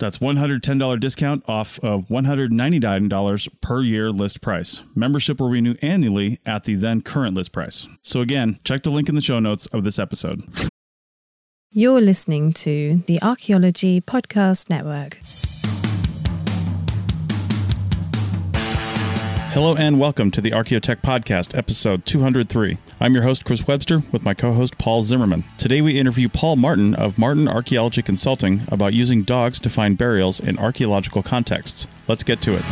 That's $110 discount off of $199 per year list price. Membership will renew annually at the then current list price. So again, check the link in the show notes of this episode. You're listening to the Archaeology Podcast Network. Hello and welcome to the Archaeotech Podcast, episode 203. I'm your host, Chris Webster, with my co host, Paul Zimmerman. Today we interview Paul Martin of Martin Archaeology Consulting about using dogs to find burials in archaeological contexts. Let's get to it.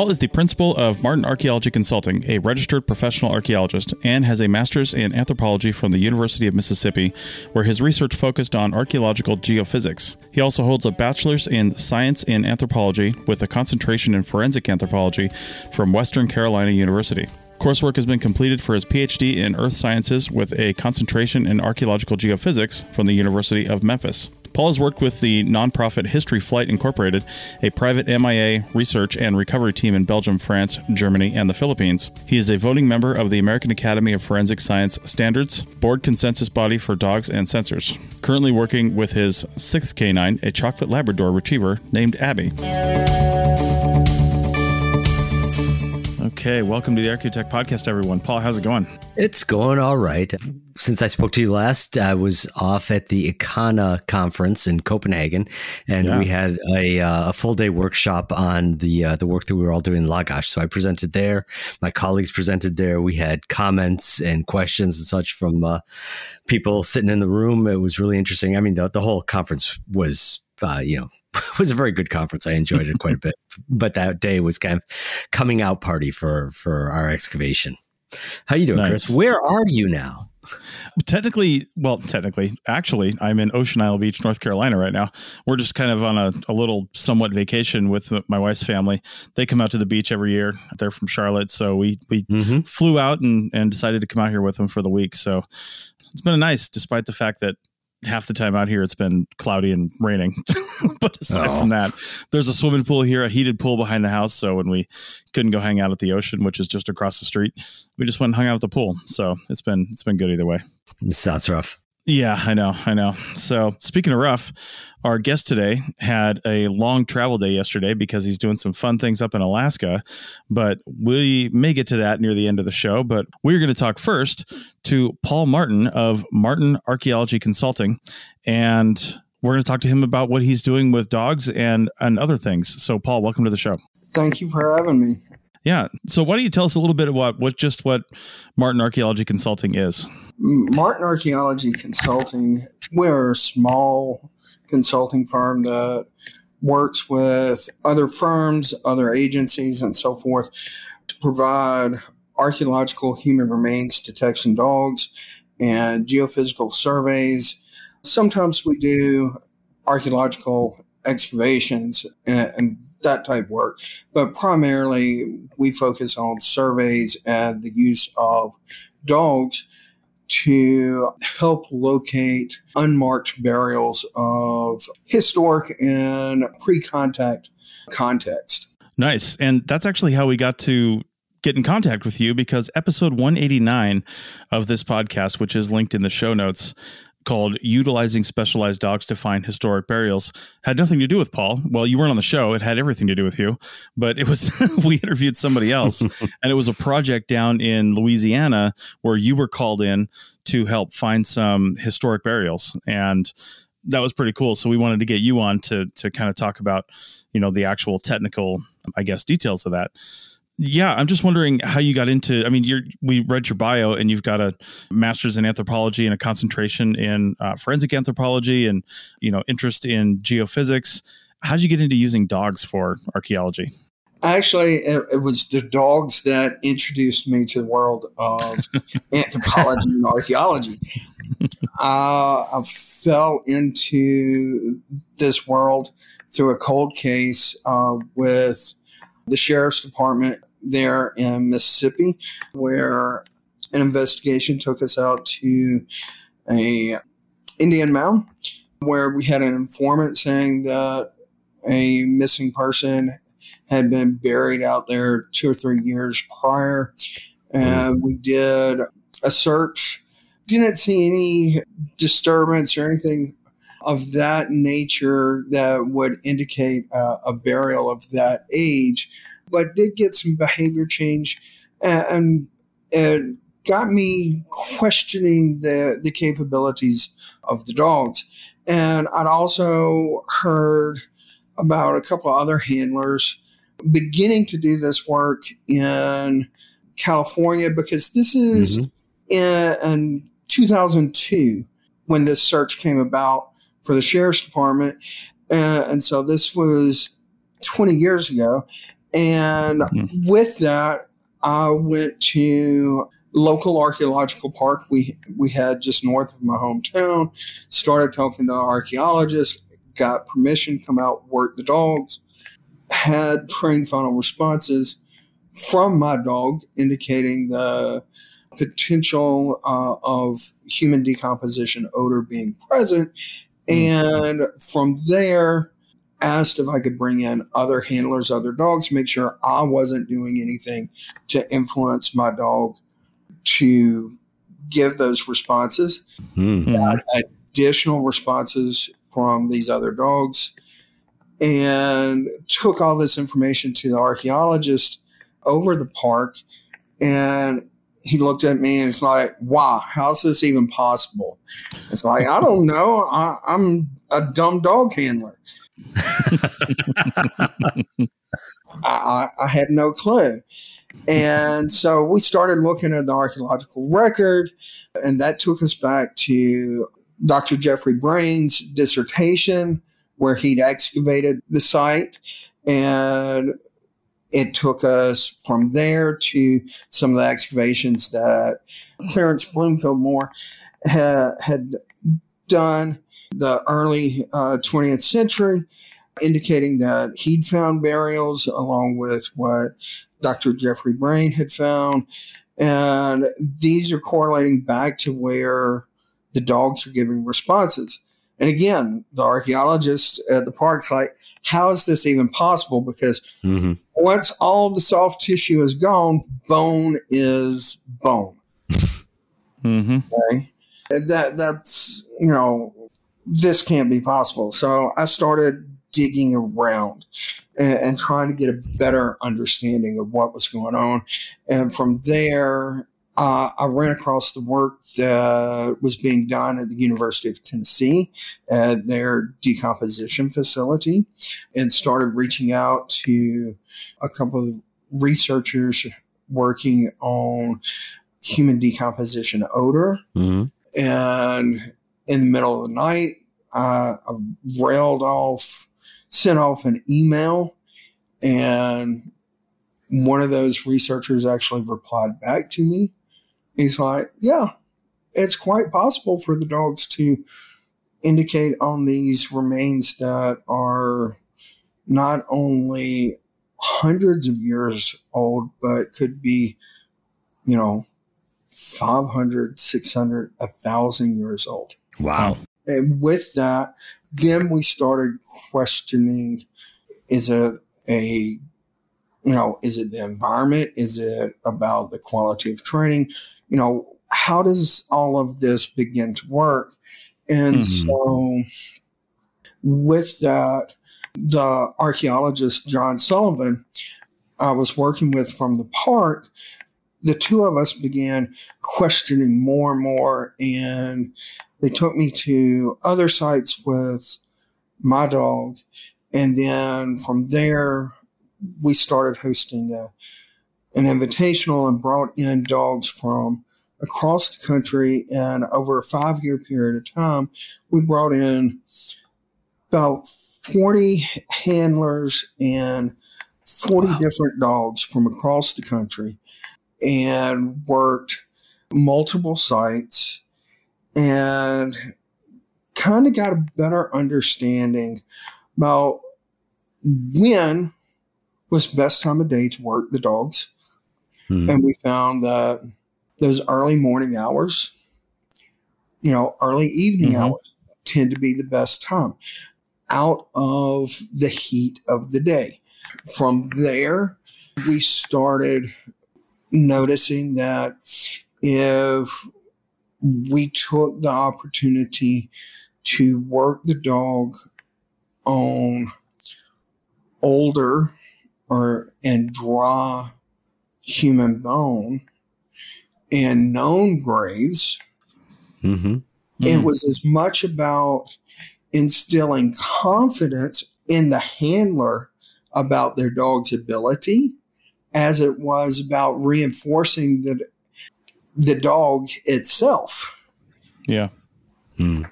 Paul is the principal of Martin Archaeology Consulting, a registered professional archaeologist, and has a master's in anthropology from the University of Mississippi, where his research focused on archaeological geophysics. He also holds a bachelor's in science in anthropology with a concentration in forensic anthropology from Western Carolina University. Coursework has been completed for his PhD in Earth Sciences with a concentration in archaeological geophysics from the University of Memphis. Paul has worked with the nonprofit History Flight Incorporated, a private MIA research and recovery team in Belgium, France, Germany, and the Philippines. He is a voting member of the American Academy of Forensic Science Standards, board consensus body for dogs and sensors. Currently working with his sixth canine, a chocolate Labrador retriever named Abby. Okay, welcome to the Archaeotech Podcast, everyone. Paul, how's it going? It's going all right. Since I spoke to you last, I was off at the ICAANE conference in Copenhagen, and yeah. we had a, uh, a, full day workshop on the uh, the work that we were all doing in Lagash. So I presented there. My colleagues presented there. We had comments and questions and such from uh, people sitting in the room. It was really interesting. I mean, the, the whole conference was uh, you know, it was a very good conference. I enjoyed it quite a bit. But that day was kind of coming out party for for our excavation. How you doing, nice. Chris? Where are you now? Technically, well, technically, actually, I'm in Ocean Isle Beach, North Carolina right now. We're just kind of on a, a little somewhat vacation with my wife's family. They come out to the beach every year. They're from Charlotte, so we we mm-hmm. flew out and and decided to come out here with them for the week. So it's been nice, despite the fact that half the time out here it's been cloudy and raining. but aside oh. from that, there's a swimming pool here, a heated pool behind the house. So when we couldn't go hang out at the ocean, which is just across the street, we just went and hung out at the pool. So it's been it's been good either way. Sounds rough. Yeah, I know, I know. So, speaking of rough, our guest today had a long travel day yesterday because he's doing some fun things up in Alaska. But we may get to that near the end of the show. But we're going to talk first to Paul Martin of Martin Archaeology Consulting. And we're going to talk to him about what he's doing with dogs and, and other things. So, Paul, welcome to the show. Thank you for having me. Yeah. So why don't you tell us a little bit about what just what Martin Archaeology Consulting is? Martin Archaeology Consulting, we're a small consulting firm that works with other firms, other agencies, and so forth to provide archaeological human remains detection dogs and geophysical surveys. Sometimes we do archaeological excavations and, and that type work. But primarily, we focus on surveys and the use of dogs to help locate unmarked burials of historic and pre contact context. Nice. And that's actually how we got to get in contact with you because episode 189 of this podcast, which is linked in the show notes, called Utilizing Specialized Dogs to Find Historic Burials had nothing to do with Paul. Well, you weren't on the show. It had everything to do with you, but it was, we interviewed somebody else and it was a project down in Louisiana where you were called in to help find some historic burials. And that was pretty cool. So we wanted to get you on to, to kind of talk about, you know, the actual technical, I guess, details of that yeah, I'm just wondering how you got into. I mean, you're we read your bio, and you've got a master's in anthropology and a concentration in uh, forensic anthropology, and you know, interest in geophysics. How did you get into using dogs for archaeology? Actually, it, it was the dogs that introduced me to the world of anthropology and archaeology. Uh, I fell into this world through a cold case uh, with the sheriff's department there in Mississippi, where an investigation took us out to a Indian mound where we had an informant saying that a missing person had been buried out there two or three years prior. And we did a search, didn't see any disturbance or anything of that nature that would indicate uh, a burial of that age but did get some behavior change and it got me questioning the, the capabilities of the dogs. And I'd also heard about a couple of other handlers beginning to do this work in California because this is mm-hmm. in, in 2002 when this search came about for the sheriff's department. Uh, and so this was 20 years ago. And mm-hmm. with that, I went to local archaeological park we we had just north of my hometown. Started talking to archaeologists, got permission to come out work the dogs. Had trained final responses from my dog indicating the potential uh, of human decomposition odor being present. Mm-hmm. And from there, asked if I could bring in other handlers, other dogs, make sure I wasn't doing anything to influence my dog to give those responses. Mm-hmm. additional responses from these other dogs and took all this information to the archaeologist over the park and he looked at me and it's like, wow, how's this even possible? It's like, I don't know. I, I'm a dumb dog handler. I, I had no clue. And so we started looking at the archaeological record, and that took us back to Dr. Jeffrey Brain's dissertation, where he'd excavated the site. And it took us from there to some of the excavations that Clarence Bloomfield Moore ha- had done the early uh, 20th century, indicating that he'd found burials along with what Dr. Jeffrey Brain had found. And these are correlating back to where the dogs are giving responses. And again, the archaeologists at the park's like, how is this even possible? Because mm-hmm. once all the soft tissue is gone, bone is bone. mm-hmm. Okay. That that's you know this can't be possible. So I started digging around and, and, trying to get a better understanding of what was going on. And from there, uh, I ran across the work that was being done at the University of Tennessee at their decomposition facility and started reaching out to a couple of researchers working on human decomposition odor. Mm-hmm. And in the middle of the night, uh, I railed off, sent off an email, and one of those researchers actually replied back to me. He's like, Yeah, it's quite possible for the dogs to indicate on these remains that are not only hundreds of years old, but could be, you know, 500, 600, 1,000 years old. Wow. And with that, then we started questioning is it a you know, is it the environment? Is it about the quality of training? You know, how does all of this begin to work? And mm-hmm. so with that, the archaeologist John Sullivan I was working with from the park, the two of us began questioning more and more. And they took me to other sites with my dog. And then from there, we started hosting a, an invitational and brought in dogs from across the country. And over a five year period of time, we brought in about 40 handlers and 40 wow. different dogs from across the country and worked multiple sites and kind of got a better understanding about when was best time of day to work the dogs. Hmm. And we found that those early morning hours, you know, early evening mm-hmm. hours tend to be the best time out of the heat of the day. From there, we started noticing that if we took the opportunity to work the dog on older or and draw human bone and known graves. Mm-hmm. Mm-hmm. It was as much about instilling confidence in the handler about their dog's ability as it was about reinforcing the the dog itself. Yeah. Hmm.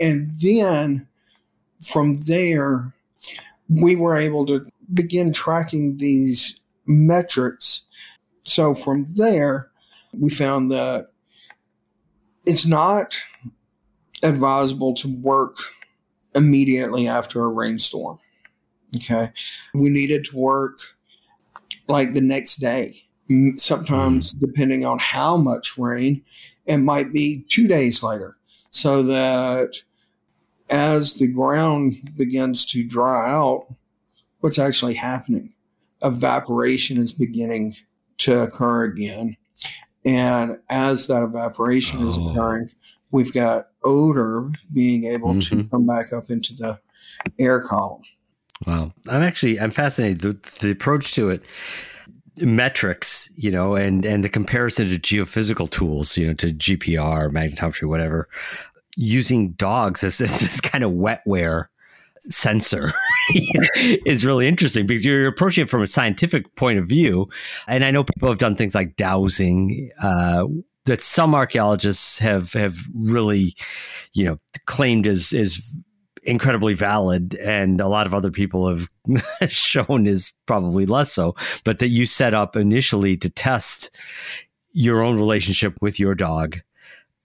And then from there, we were able to begin tracking these metrics. So from there, we found that it's not advisable to work immediately after a rainstorm. Okay. We needed to work like the next day. Sometimes, mm-hmm. depending on how much rain, it might be two days later. So that as the ground begins to dry out, what's actually happening? Evaporation is beginning to occur again. And as that evaporation oh. is occurring, we've got odor being able mm-hmm. to come back up into the air column. Wow. I'm actually, I'm fascinated. The, the approach to it, metrics, you know, and, and the comparison to geophysical tools, you know, to GPR, magnetometry, whatever, using dogs as, as this kind of wetware sensor is really interesting because you're approaching it from a scientific point of view. And I know people have done things like dowsing, uh, that some archaeologists have have really, you know, claimed as is incredibly valid, and a lot of other people have shown is probably less so. But that you set up initially to test your own relationship with your dog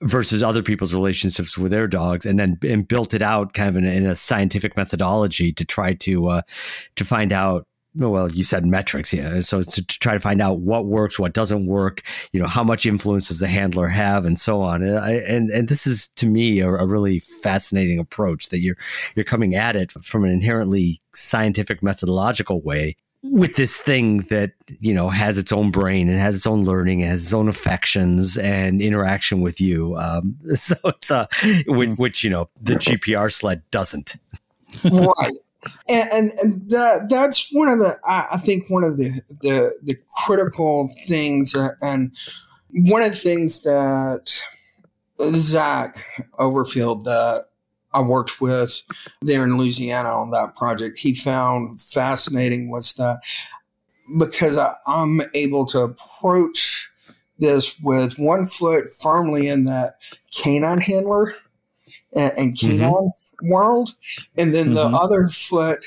versus other people's relationships with their dogs and then and built it out kind of in, in a scientific methodology to try to uh, to find out well you said metrics yeah. So to, to, try to find out what works what doesn't work you know how much influence does the handler have and so on. And I, and, and this is to me a, a really fascinating approach that you're you're coming at it from an inherently scientific methodological way with this thing that you know has its own brain and has its own learning and has its own affections and interaction with you. Um, so it's a which, which, you know the gpr sled doesn't. Right and, and, and that, that's one of the I, I, think one of the the, the critical things uh, and one of the things that zach overfield that I worked with there in Louisiana on that project, he found fascinating was that because I, am able to approach this with one foot firmly in that canine handler and, and mm-hmm. canine mm-hmm. World, and then mm-hmm. the other foot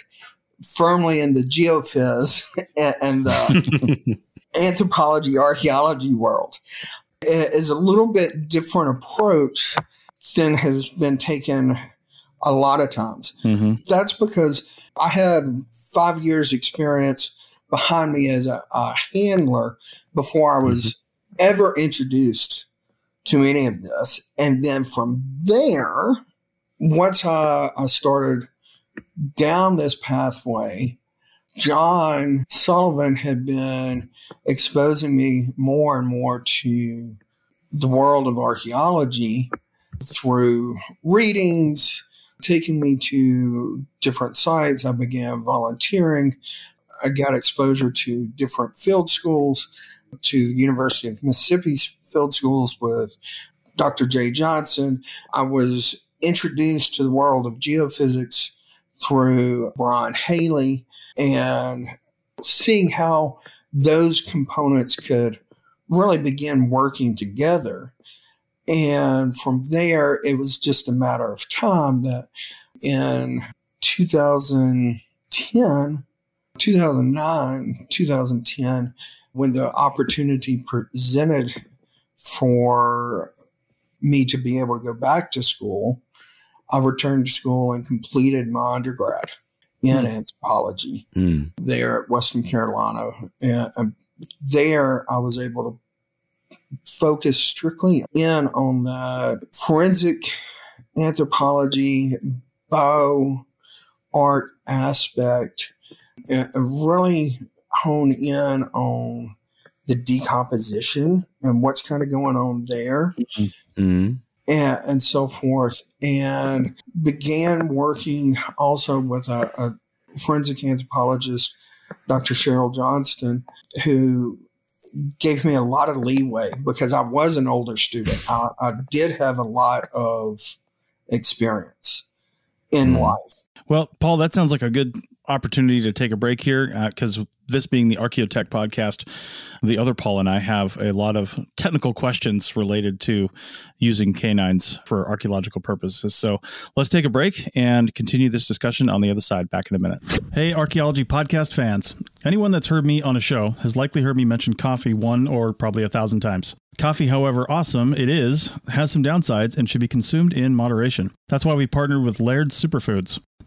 firmly in the geophys and, and the anthropology, archaeology world. It is a little bit different approach than has been taken a lot of times. Mm-hmm. That's because I had five years experience behind me as a, a handler before I was mm-hmm. ever introduced to any of this. And then from there, once I, I started down this pathway, John Sullivan had been exposing me more and more to the world of archaeology through readings, taking me to different sites. I began volunteering. I got exposure to different field schools, to the University of Mississippi's field schools with Dr. Jay Johnson. I was introduced to the world of geophysics through Bryan Haley and seeing how those components could really begin working together. And from there, it was just a matter of time that in 2010, 2009, 2010, when the opportunity presented for me to be able to go back to school, I returned to school and completed my undergrad in mm. anthropology mm. there at Western Carolina. And there I was able to focus strictly in on the forensic anthropology, bio art aspect, and really hone in on the decomposition and what's kind of going on there. Mm-hmm. And, and, so forth, and began working also with a, a forensic anthropologist, Dr. Cheryl Johnston, who gave me a lot of leeway because I was an older student. I, I did have a lot of experience in mm. life. Well, Paul, that sounds like a good opportunity to take a break here because uh, this being the Archaeotech podcast, the other Paul and I have a lot of technical questions related to using canines for archaeological purposes. So let's take a break and continue this discussion on the other side back in a minute. Hey, archaeology podcast fans. Anyone that's heard me on a show has likely heard me mention coffee one or probably a thousand times. Coffee, however awesome it is, has some downsides and should be consumed in moderation. That's why we partnered with Laird Superfoods.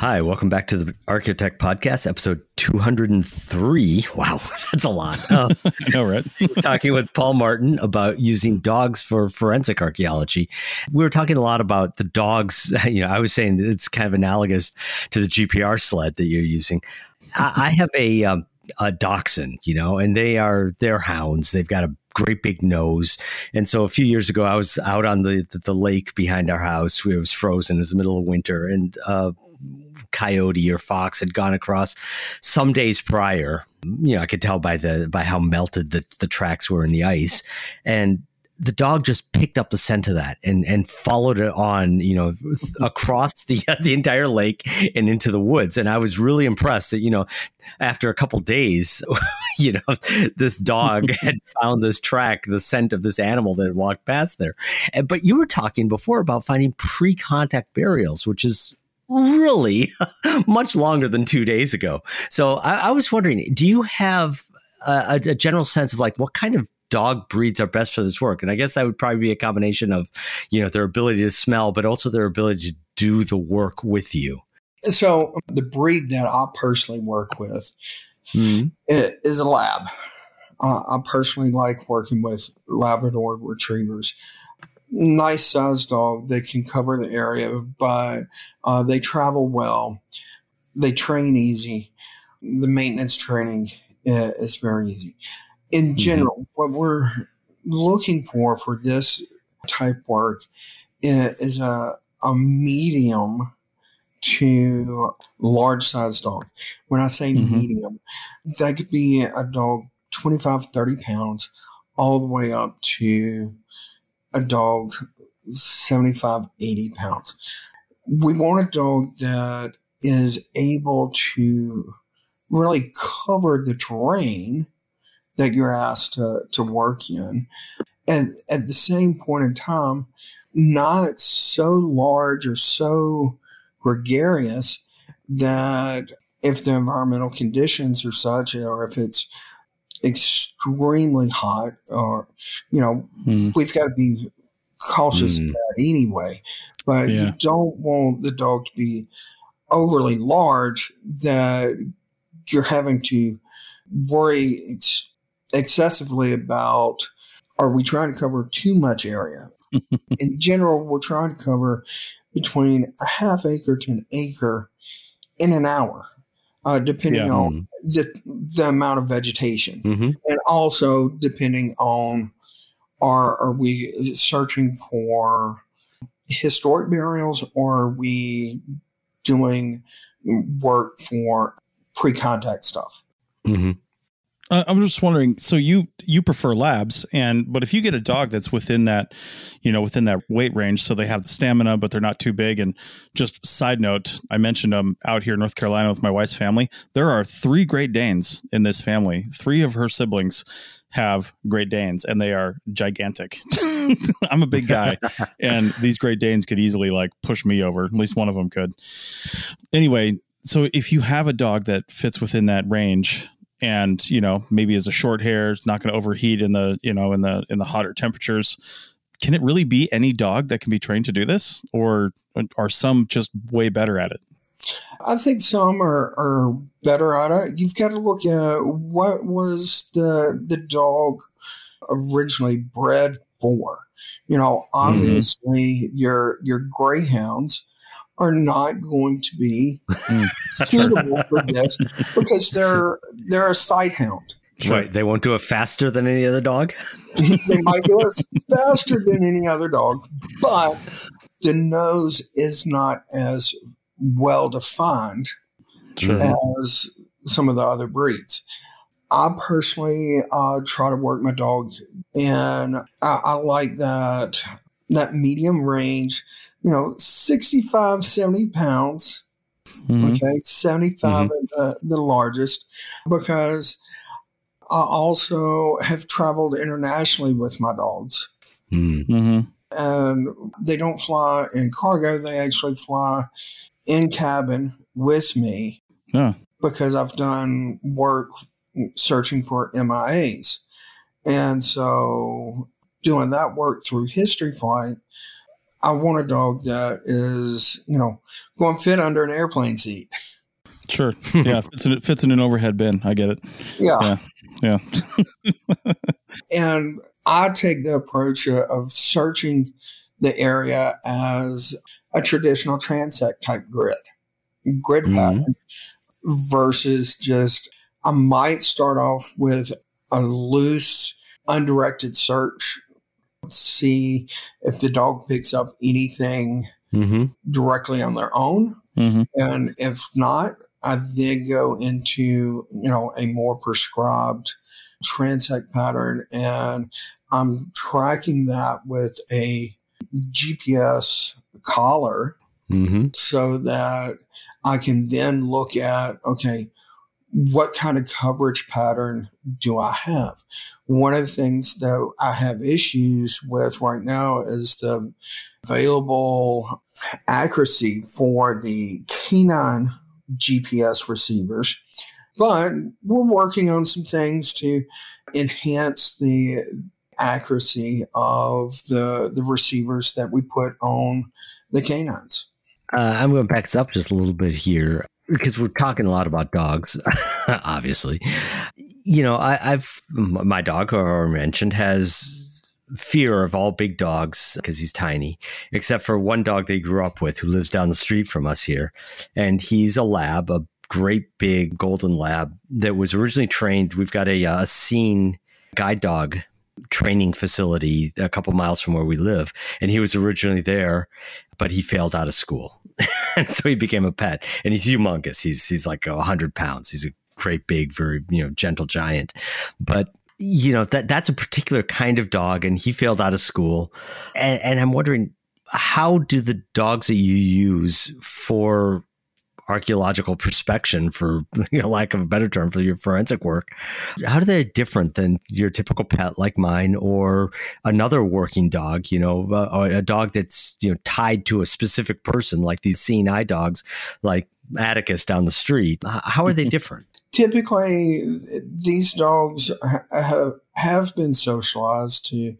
Hi, welcome back to the Archaeotech Podcast, episode 203. Wow, that's a lot. Uh, I know, right? we're talking with Paul Martin about using dogs for forensic archaeology. We were talking a lot about the dogs. You know, I was saying it's kind of analogous to the GPR sled that you're using. I, I have a, um, a dachshund, you know, and they are they're hounds. They've got a great big nose. And so a few years ago, I was out on the, the, the lake behind our house. It was frozen. It was the middle of winter. And uh, coyote or fox had gone across some days prior. You know, I could tell by the by how melted the, the tracks were in the ice. And the dog just picked up the scent of that and and followed it on, you know, across the the entire lake and into the woods. And I was really impressed that you know, after a couple days, you know, this dog had found this track, the scent of this animal that had walked past there. And, but you were talking before about finding pre-contact burials, which is really much longer than two days ago. So I, I was wondering, do you have a, a, general sense of like what kind of dog breeds are best for this work? And I guess that would probably be a combination of, you know, their ability to smell, but also their ability to do the work with you. So the breed that I personally work with mm-hmm. is a lab. Uh, I personally like working with Labrador retrievers nice sized dog. They can cover the area, but uh, they travel well. They train easy. The maintenance training uh, is very easy. In mm-hmm. general, mm-hmm. what we're looking for for this type work is a, a medium to large size dog. When I say mm-hmm. medium, that could be a dog 25, 30 pounds, all the way up to a dog 75, 80 pounds. We want a dog that is able to really cover the terrain that you're asked to, to work in. And at the same point in time, not so large or so gregarious that if the environmental conditions are such or if it's extremely hot or you know mm. we've got to be cautious mm. of that anyway but yeah. you don't want the dog to be overly large that you're having to worry excessively about are we trying to cover too much area in general we're trying to cover between a half acre to an acre in an hour, uh, depending yeah. on the, the amount of vegetation. Mm-hmm. And also depending on are, are we searching for historic burials or are we doing work for pre contact stuff? Mm-hmm. Uh, I'm just wondering. So you you prefer labs, and but if you get a dog that's within that, you know, within that weight range, so they have the stamina, but they're not too big. And just side note, I mentioned I'm out here in North Carolina with my wife's family. There are three Great Danes in this family. Three of her siblings have Great Danes, and they are gigantic. I'm a big guy, and these Great Danes could easily like push me over. At least one of them could. Anyway, so if you have a dog that fits within that range and you know maybe as a short hair it's not going to overheat in the you know in the in the hotter temperatures can it really be any dog that can be trained to do this or are some just way better at it i think some are, are better at it you've got to look at what was the the dog originally bred for you know mm-hmm. obviously mm-hmm. your your greyhounds are not going to be hmm. suitable for this because they're they're a sight hound. Right. They won't do it faster than any other dog. they might do it faster than any other dog, but the nose is not as well defined sure. as some of the other breeds. I personally uh, try to work my dog, and I, I like that that medium range you know, 65, 70 pounds. Mm-hmm. Okay, 75 mm-hmm. the, the largest, because I also have traveled internationally with my dogs. Mm-hmm. And they don't fly in cargo, they actually fly in cabin with me yeah. because I've done work searching for MIAs. And so doing that work through History Flight, I want a dog that is, you know, going to fit under an airplane seat. Sure. Yeah. fits in, it fits in an overhead bin. I get it. Yeah. Yeah. Yeah. and I take the approach of searching the area as a traditional transect type grid, grid mm-hmm. pattern versus just, I might start off with a loose, undirected search see if the dog picks up anything mm-hmm. directly on their own. Mm-hmm. And if not, I then go into, you know, a more prescribed transect pattern and I'm tracking that with a GPS collar mm-hmm. so that I can then look at, okay, what kind of coverage pattern do I have? One of the things that I have issues with right now is the available accuracy for the canine GPS receivers. But we're working on some things to enhance the accuracy of the, the receivers that we put on the canines. Uh, I'm going to back this up just a little bit here because we're talking a lot about dogs, obviously. You know, I, have my dog, who I mentioned, has fear of all big dogs because he's tiny, except for one dog they grew up with who lives down the street from us here. And he's a lab, a great big golden lab that was originally trained. We've got a, uh, a scene guide dog training facility a couple miles from where we live. And he was originally there, but he failed out of school. and so he became a pet. And he's humongous. He's he's like a hundred pounds. He's a great big, very, you know, gentle giant. But you know, that that's a particular kind of dog, and he failed out of school. And, and I'm wondering, how do the dogs that you use for archaeological prospection, for you know, lack of a better term, for your forensic work. How are they different than your typical pet like mine or another working dog? You know, uh, a dog that's you know tied to a specific person, like these seeing eye dogs, like Atticus down the street. How are they different? Typically, these dogs have have been socialized to.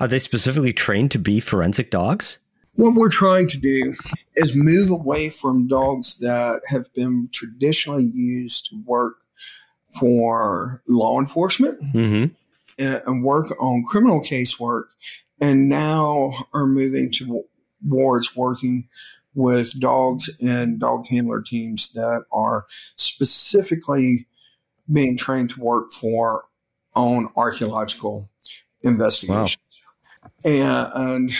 Are they specifically trained to be forensic dogs? What we're trying to do is move away from dogs that have been traditionally used to work for law enforcement mm-hmm. and work on criminal casework, and now are moving towards working with dogs and dog handler teams that are specifically being trained to work for on archaeological investigations. And, and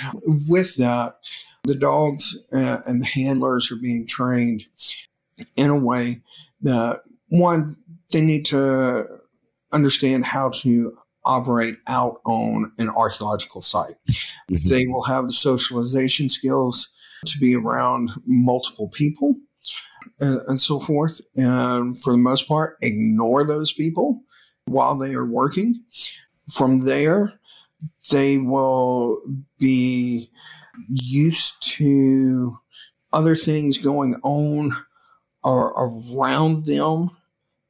with that, the dogs and the handlers are being trained in a way that one, they need to understand how to operate out on an archaeological site. Mm-hmm. They will have the socialization skills to be around multiple people and, and, so forth. And for the most part, ignore those people while they are working. From there, they will be used to other things going on or around them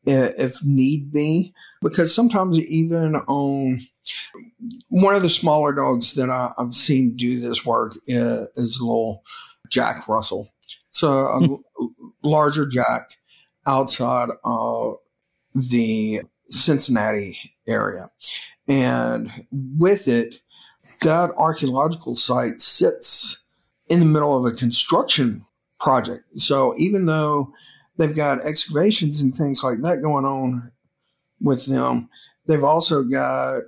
if need be. Because sometimes, even on one of the smaller dogs that I, have seen do this work is, is little Jack Russell. So, a hmm. larger Jack outside of the Cincinnati area. And with it, that archaeological site sits in the middle of a construction project. So even though they've got excavations and things like that going on with them, they've also got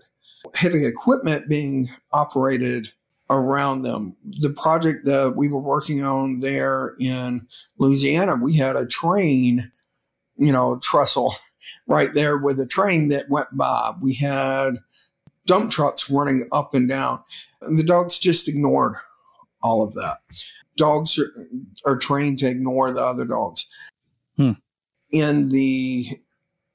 heavy equipment being operated around them. The project that we were working on there in Louisiana, we had a train, you know, trestle right there with a train that went by. We had dump trucks running up and down. And the dogs just ignored all of that. Dogs are, are trained to ignore the other dogs. Hmm. In the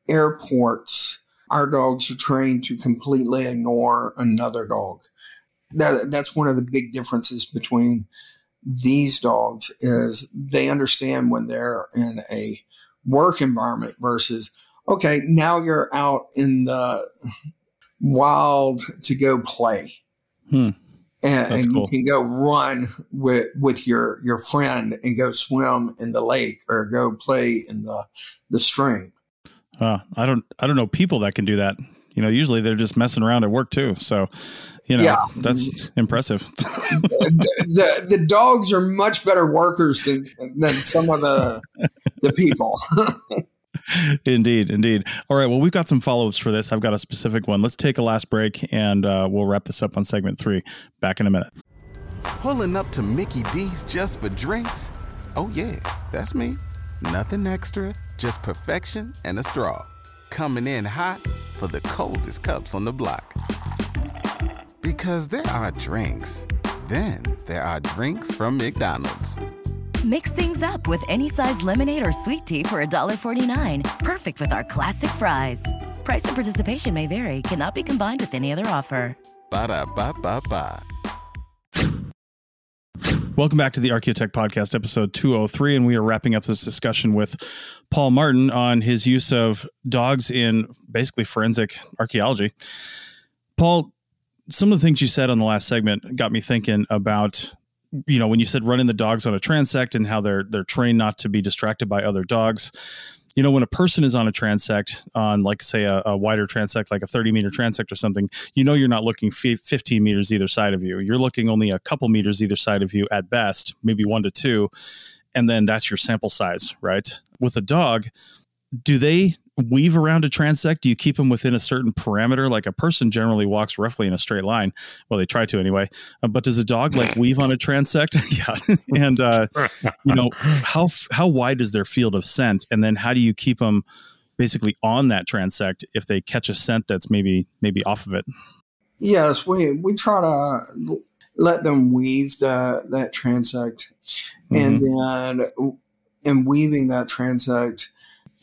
airports, our dogs are trained to completely ignore another dog. That, that's one of the big differences between these dogs is they understand when they're in a work environment versus okay now you're out in the wild to go play. Hmm. And, and cool. you can go run with with your your friend and go swim in the lake or go play in the the stream. Uh, I don't I don't know people that can do that. You know, usually they're just messing around at work too. So, you know, yeah. that's impressive. the, the, the dogs are much better workers than than some of the the people. indeed, indeed. All right. Well, we've got some follow ups for this. I've got a specific one. Let's take a last break and uh, we'll wrap this up on segment three. Back in a minute. Pulling up to Mickey D's just for drinks? Oh, yeah, that's me. Nothing extra, just perfection and a straw. Coming in hot for the coldest cups on the block. Because there are drinks, then there are drinks from McDonald's. Mix things up with any size lemonade or sweet tea for $1.49. Perfect with our classic fries. Price and participation may vary, cannot be combined with any other offer. Ba da ba ba ba. Welcome back to the Archaeotech Podcast, episode 203. And we are wrapping up this discussion with Paul Martin on his use of dogs in basically forensic archaeology. Paul, some of the things you said on the last segment got me thinking about you know when you said running the dogs on a transect and how they're they're trained not to be distracted by other dogs you know when a person is on a transect on like say a, a wider transect like a 30 meter transect or something you know you're not looking f- 15 meters either side of you. You're looking only a couple meters either side of you at best maybe one to two and then that's your sample size right? With a dog do they weave around a transect? Do you keep them within a certain parameter? Like a person generally walks roughly in a straight line. Well, they try to anyway. Uh, but does a dog like weave on a transect? yeah. and uh, you know how how wide is their field of scent, and then how do you keep them basically on that transect if they catch a scent that's maybe maybe off of it? Yes, we we try to let them weave the that transect, mm-hmm. and then in weaving that transect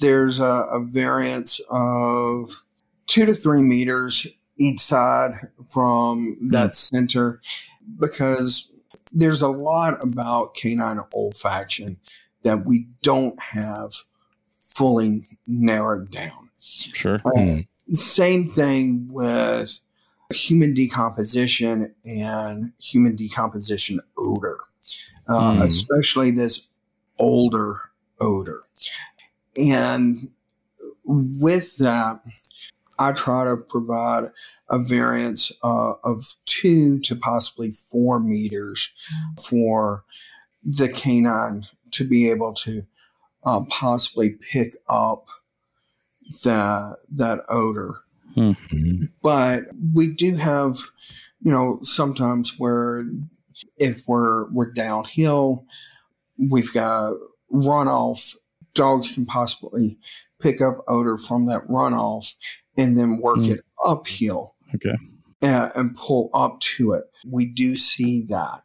there's a, a variance of two to three meters each side from that mm. center because there's a lot about canine olfaction that we don't have fully narrowed down. Sure. Uh, mm. Same thing with human decomposition and human decomposition odor, uh, mm. especially this older odor. And with that, I try to provide a variance uh, of two to possibly four meters for the canine to be able to uh, possibly pick up that that odor. Mm-hmm. But we do have, you know, sometimes where if we're we're downhill, we've got runoff dogs can possibly pick up odor from that runoff and then work mm. it uphill. Okay. And, and, pull up to it. We do see that.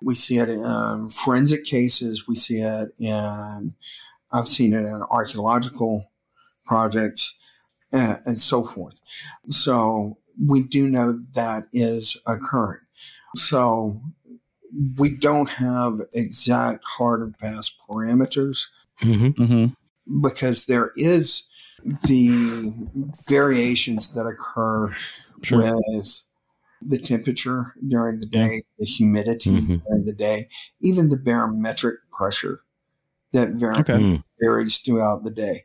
We see it in forensic cases. We see it in, I've seen it in archaeological projects and, and so forth. So we do know that is occurring. So we don't have exact hard and fast parameters mm-hmm. Mm-hmm. because there is the variations that occur sure. with the temperature during the day, the humidity mm-hmm. during the day, even the barometric pressure that var- okay. Mm. varies throughout the day.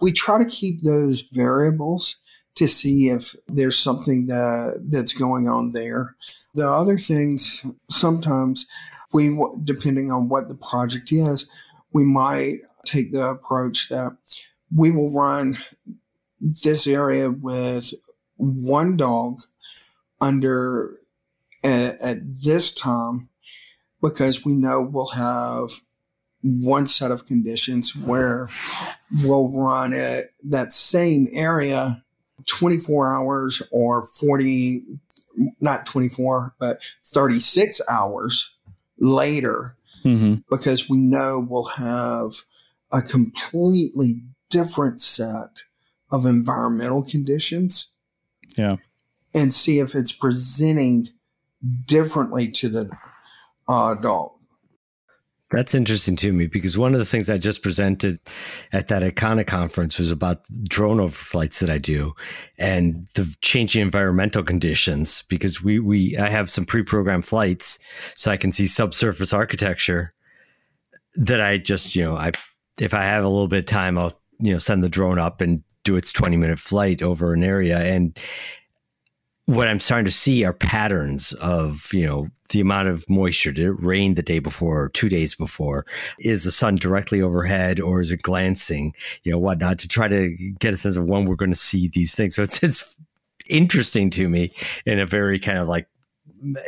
We try to keep those variables to see if there's something that that's going on there. The other things sometimes we depending on what the project is, we might take the approach that we will run this area with one dog under at, at this time because we know we'll have one set of conditions where we'll run at that same area 24 hours or 40 not 24 but 36 hours later mm-hmm. because we know we'll have a completely different set of environmental conditions. Yeah. And see if it's presenting differently to the uh, dog. That's interesting to me because one of the things I just presented at that ICAANE conference was about drone overflights that I do and the changing environmental conditions because we, we, I have some pre-programmed flights so I can see subsurface architecture that I just, you know, I if I have a little bit of time, I'll you know send the drone up and do its 20 minute flight over an area. And what I'm starting to see are patterns of, you know, the amount of moisture. Did it rain the day before or two days before? Is the sun directly overhead or is it glancing? You know, whatnot to try to get a sense of when we're going to see these things. So it's, it's interesting to me in a very kind of like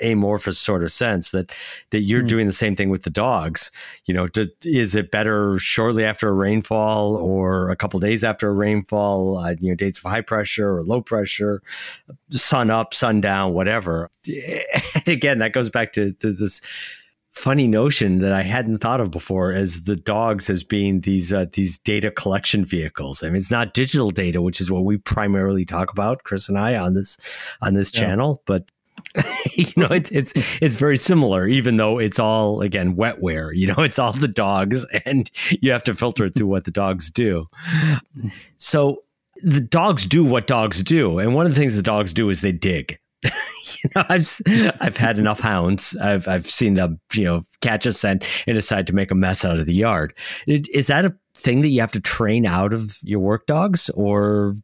amorphous sort of sense that that you're mm. doing the same thing with the dogs. You know, to, is it better shortly after a rainfall or a couple days after a rainfall? Uh, you know, dates of high pressure or low pressure, sun up, sun down, whatever. And again, that goes back to, to this funny notion that I hadn't thought of before as the dogs as being these uh, these data collection vehicles. I mean, it's not digital data, which is what we primarily talk about, Chris and I on this on this yeah. channel, but you know, it's it's it's very similar, even though it's all again wetware. You know, it's all the dogs, and you have to filter it through what the dogs do. So the dogs do what dogs do, and one of the things the dogs do is they dig. you know, I've I've had enough hounds. I've I've seen them, you know, catch a scent and decide to make a mess out of the yard. Is that a thing that you have to train out of your work dogs, or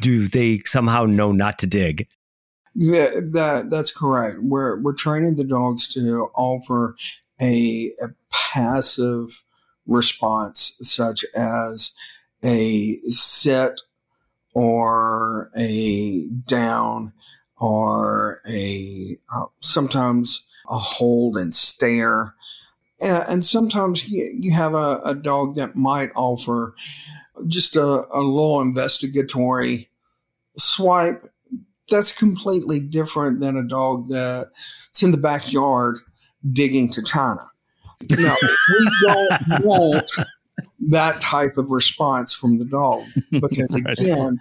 do they somehow know not to dig? Yeah, that that's correct. We're we're training the dogs to offer a, a passive response, such as a sit or a down or a uh, sometimes a hold and stare. And, and sometimes you, have a, a, dog that might offer just a, a little investigatory swipe. That's completely different than a dog that's in the backyard digging to China. No, we don't want that type of response from the dog because again,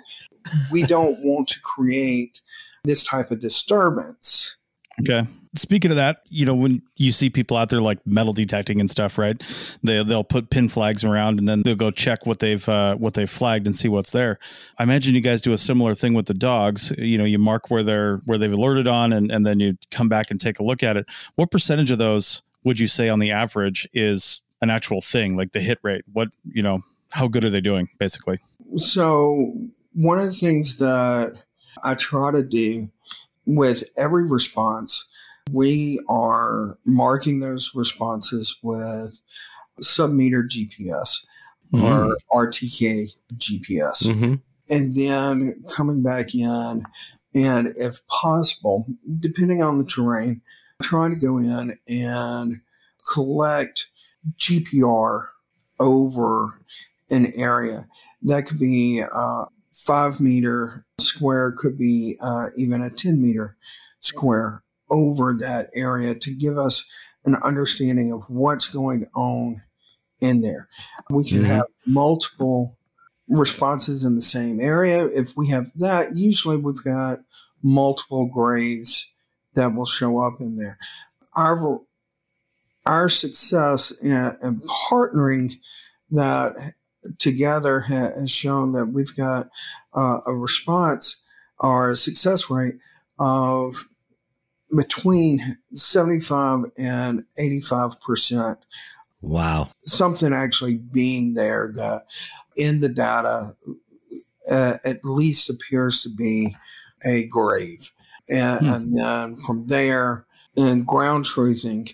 we don't want to create this type of disturbance. Okay. Speaking of that, you know, when you see people out there like metal detecting and stuff, right? They they'll put pin flags around and then they'll go check what they've uh, what they've flagged and see what's there. I imagine you guys do a similar thing with the dogs. You know, you mark where they're where they've alerted on and, and then you come back and take a look at it. What percentage of those would you say on the average is an actual thing, like the hit rate? What you know, how good are they doing, basically? So one of the things that I try to do with every response, we are marking those responses with submeter GPS mm-hmm. or RTK GPS. Mm-hmm. And then coming back in, and if possible, depending on the terrain, trying to go in and collect GPR over an area. That could be uh, five meter square, could be uh, even a 10 meter square over that area to give us an understanding of what's going on in there. We can mm-hmm. have multiple responses in the same area. If we have that, usually we've got multiple graves that will show up in there. Our our success in, in partnering that together has shown that we've got uh, a response or a success rate of between 75 and 85 percent. Wow. Something actually being there that in the data uh, at least appears to be a grave. And, hmm. and then from there, in ground truthing,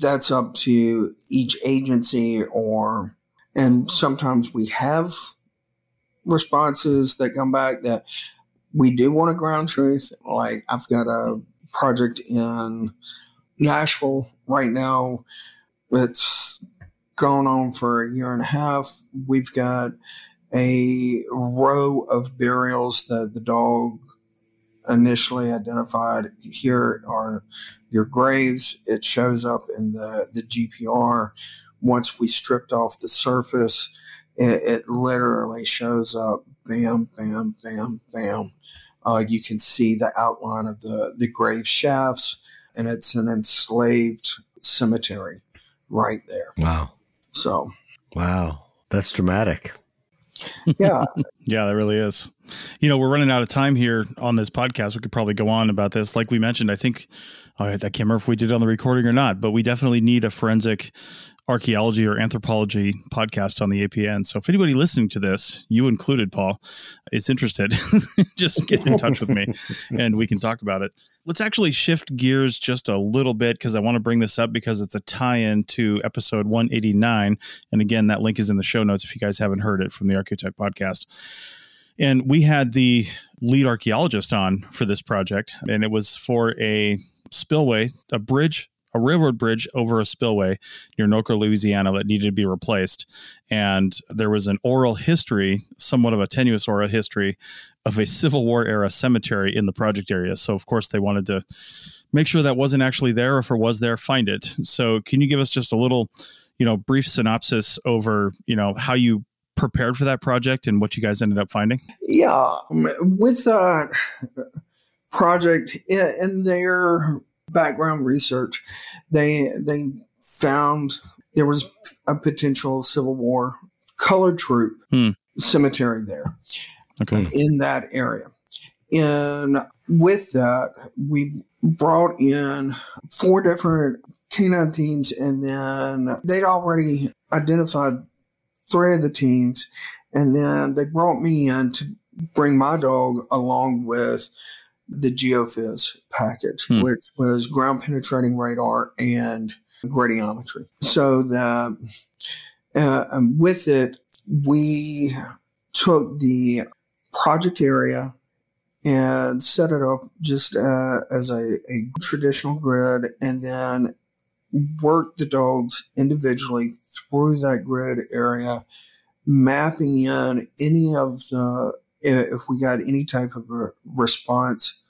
that's up to each agency or, and sometimes we have responses that come back that we do want a ground truth. Like I've got a project in Nashville right now. It's gone on for a year and a half. We've got a row of burials that the dog initially identified here are your graves. It shows up in the, the GPR. Once we stripped off the surface, it, it literally shows up bam, bam, bam, bam. Uh, you can see the outline of the, the grave shafts, and it's an enslaved cemetery right there. Wow. So, wow, that's dramatic. Yeah. yeah, that really is. You know, we're running out of time here on this podcast. We could probably go on about this. Like we mentioned, I think I can't remember if we did it on the recording or not, but we definitely need a forensic archaeology or anthropology podcast on the APN. So if anybody listening to this, you included, Paul, is interested, just get in touch with me and we can talk about it. Let's actually shift gears just a little bit because I want to bring this up because it's a tie in to episode 189. And again, that link is in the show notes if you guys haven't heard it from the Archaeotech podcast. And we had the lead archaeologist on for this project, and it was for a spillway, a bridge a railroad bridge over a spillway near Norco, Louisiana that needed to be replaced. And there was an oral history, somewhat of a tenuous oral history, of a Civil War era cemetery in the project area. So, of course, they wanted to make sure that wasn't actually there. Or if it was there, find it. So, can you give us just a little, you know, brief synopsis over, you know, how you prepared for that project and what you guys ended up finding? Yeah, with that project in their background research, they they found there was a potential Civil War colored troop hmm. cemetery there okay. in that area. And with that, we brought in four different canine teams, and then they'd already identified three of the teams, and then they brought me in to bring my dog along with the GeoPhys package, hmm. which was ground penetrating radar and gradiometry. So the uh, with it, we took the project area and set it up just uh, as a, a traditional grid and then worked the dogs individually through that grid area, mapping in any of the, if we got any type of a response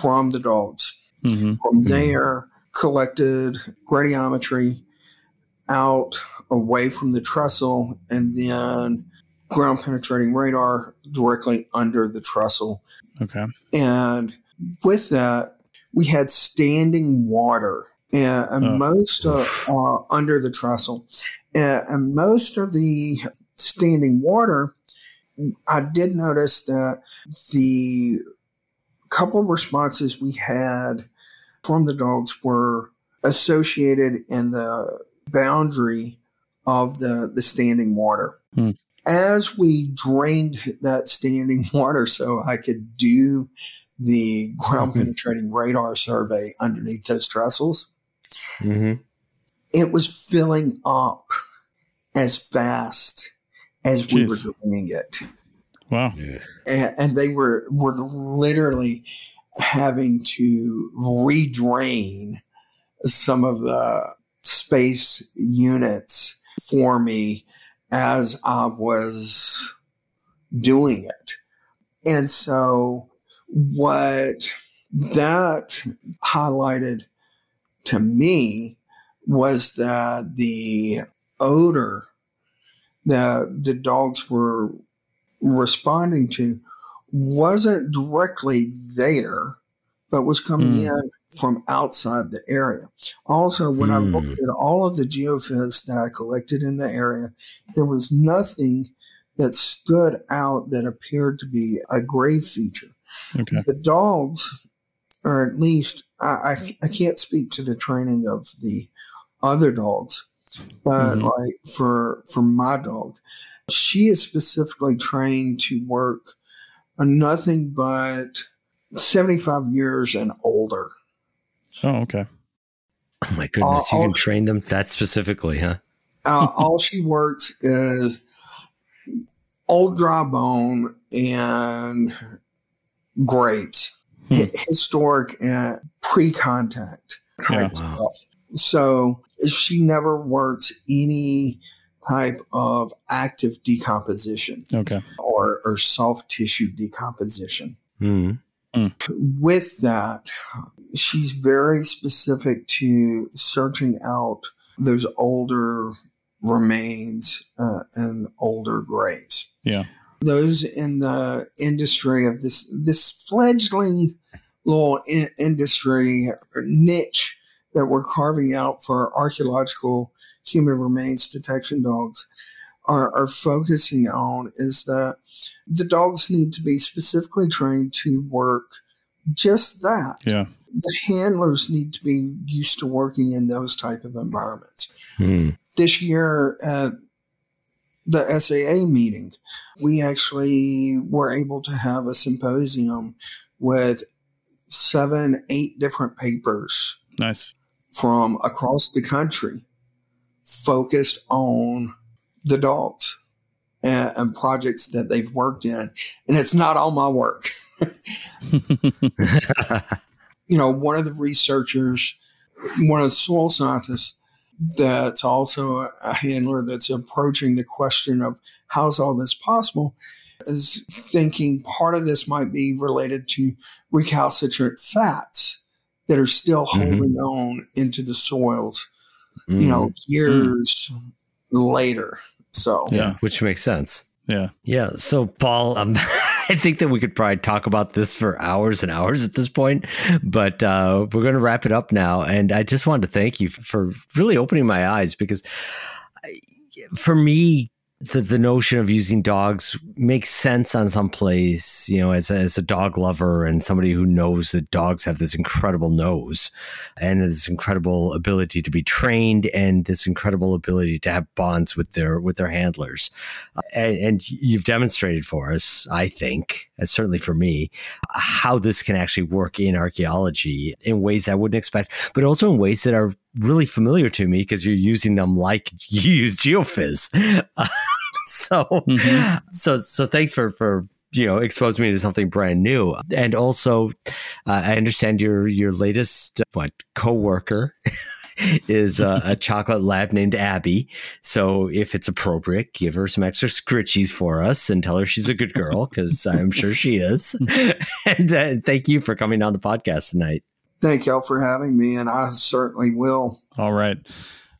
from the dogs. Mm-hmm. From there, collected gradiometry out away from the trestle and then ground penetrating radar directly under the trestle. Okay. And with that, we had standing water and, and oh. most of uh, under the trestle, and, and most of the standing water. I did notice that the couple of responses we had from the dogs were associated in the boundary of the, the standing water. Hmm. As we drained that standing water so I could do the ground mm-hmm. penetrating radar survey underneath those trestles, mm-hmm. it was filling up as fast as Jeez. we were doing it. Wow. And, and, they were, were literally having to redrain some of the space units for me as I was doing it. And so what that highlighted to me was that the odor that the dogs were responding to wasn't directly there, but was coming mm. in from outside the area. Also, when mm. I looked hmm. at all of the geophys that I collected in the area, there was nothing that stood out that appeared to be a grave feature. Okay. The dogs, or at least I, I, I, can't speak to the training of the other dogs, but mm-hmm. like for for my dog, she is specifically trained to work on nothing but 75 years and older. Oh, okay. Oh my goodness, uh, you can train them that specifically, huh? uh, all she works is old dry bone and great hmm. historic and pre-contact type yeah. Wow. So she never works any type of active decomposition. Okay. Or, or soft tissue decomposition. Mm. Mm. With that, she's very specific to searching out those older remains uh, and older graves. Yeah. Those in the industry of this this fledgling little in- industry niche that we're carving out for archaeological human remains detection dogs are, are focusing on is that the dogs need to be specifically trained to work just that. Yeah. The handlers need to be used to working in those type of environments. Hmm. This year at the SAA meeting, we actually were able to have a symposium with seven, eight different papers. Nice. From across the country focused on the dogs and, and projects that they've worked in. And it's not all my work. you know, one of the researchers, one of the soil scientists that's also a handler that's approaching the question of how's all this possible is thinking part of this might be related to recalcitrant fats that are still mm-hmm. holding on into the soils, mm-hmm. you know, mm. years mm-hmm. later. So, yeah, which makes sense. Yeah. Yeah. So, Paul, um, I think that we could probably talk about this for hours and hours at this point, but uh, we're going to wrap it up now. And I just wanted to thank you for really opening my eyes because for me, the, the notion of using dogs makes sense on some place, you know, as a, as a dog lover and somebody who knows that dogs have this incredible nose and this incredible ability to be trained and this incredible ability to have bonds with their with their handlers. Uh, and, and you've demonstrated for us, I think, and certainly for me, how this can actually work in archaeology in ways I wouldn't expect, but also in ways that are really familiar to me because you're using them like you use geophys. so, mm-hmm. so, so thanks for for you know exposing me to something brand new. And also, uh, I understand your your latest what coworker is uh, a chocolate lab named Abby. So if it's appropriate, give her some extra scritchies for us and tell her she's a good girl because I'm sure she is. and uh, thank you for coming on the podcast tonight. Thank y'all for having me, and I certainly will. All right.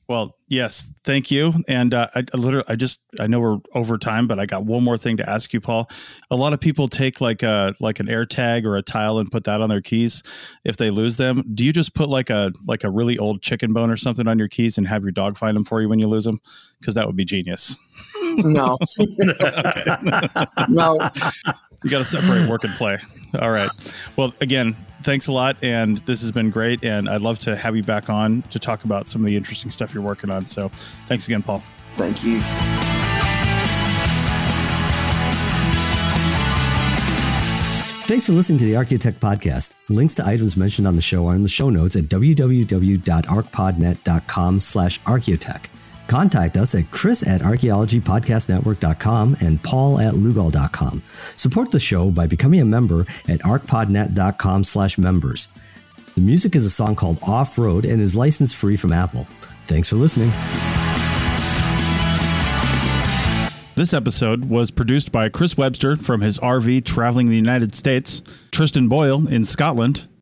Well, yes, thank you. And uh, I, I, literally, I just, I know we're over time, but I got one more thing to ask you, Paul. A lot of people take like a like an air tag or a tile and put that on their keys if they lose them. Do you just put like a like a really old chicken bone or something on your keys and have your dog find them for you when you lose them? Because that would be genius. No, no. You got to separate work and play. All right. Well, again, thanks a lot. And this has been great. And I'd love to have you back on to talk about some of the interesting stuff you're working on. So thanks again, Paul. Thank you. Thanks for listening to the Archaeotech podcast. Links to items mentioned on the show are in the show notes at www.archpodnet.com slash archaeotech. Contact us at chris at archaeologypodcastnetwork.com and paul at lugal.com. Support the show by becoming a member at archpodnet.com slash members. The music is a song called Off Road and is license free from Apple. Thanks for listening. This episode was produced by Chris Webster from his RV traveling the United States, Tristan Boyle in Scotland,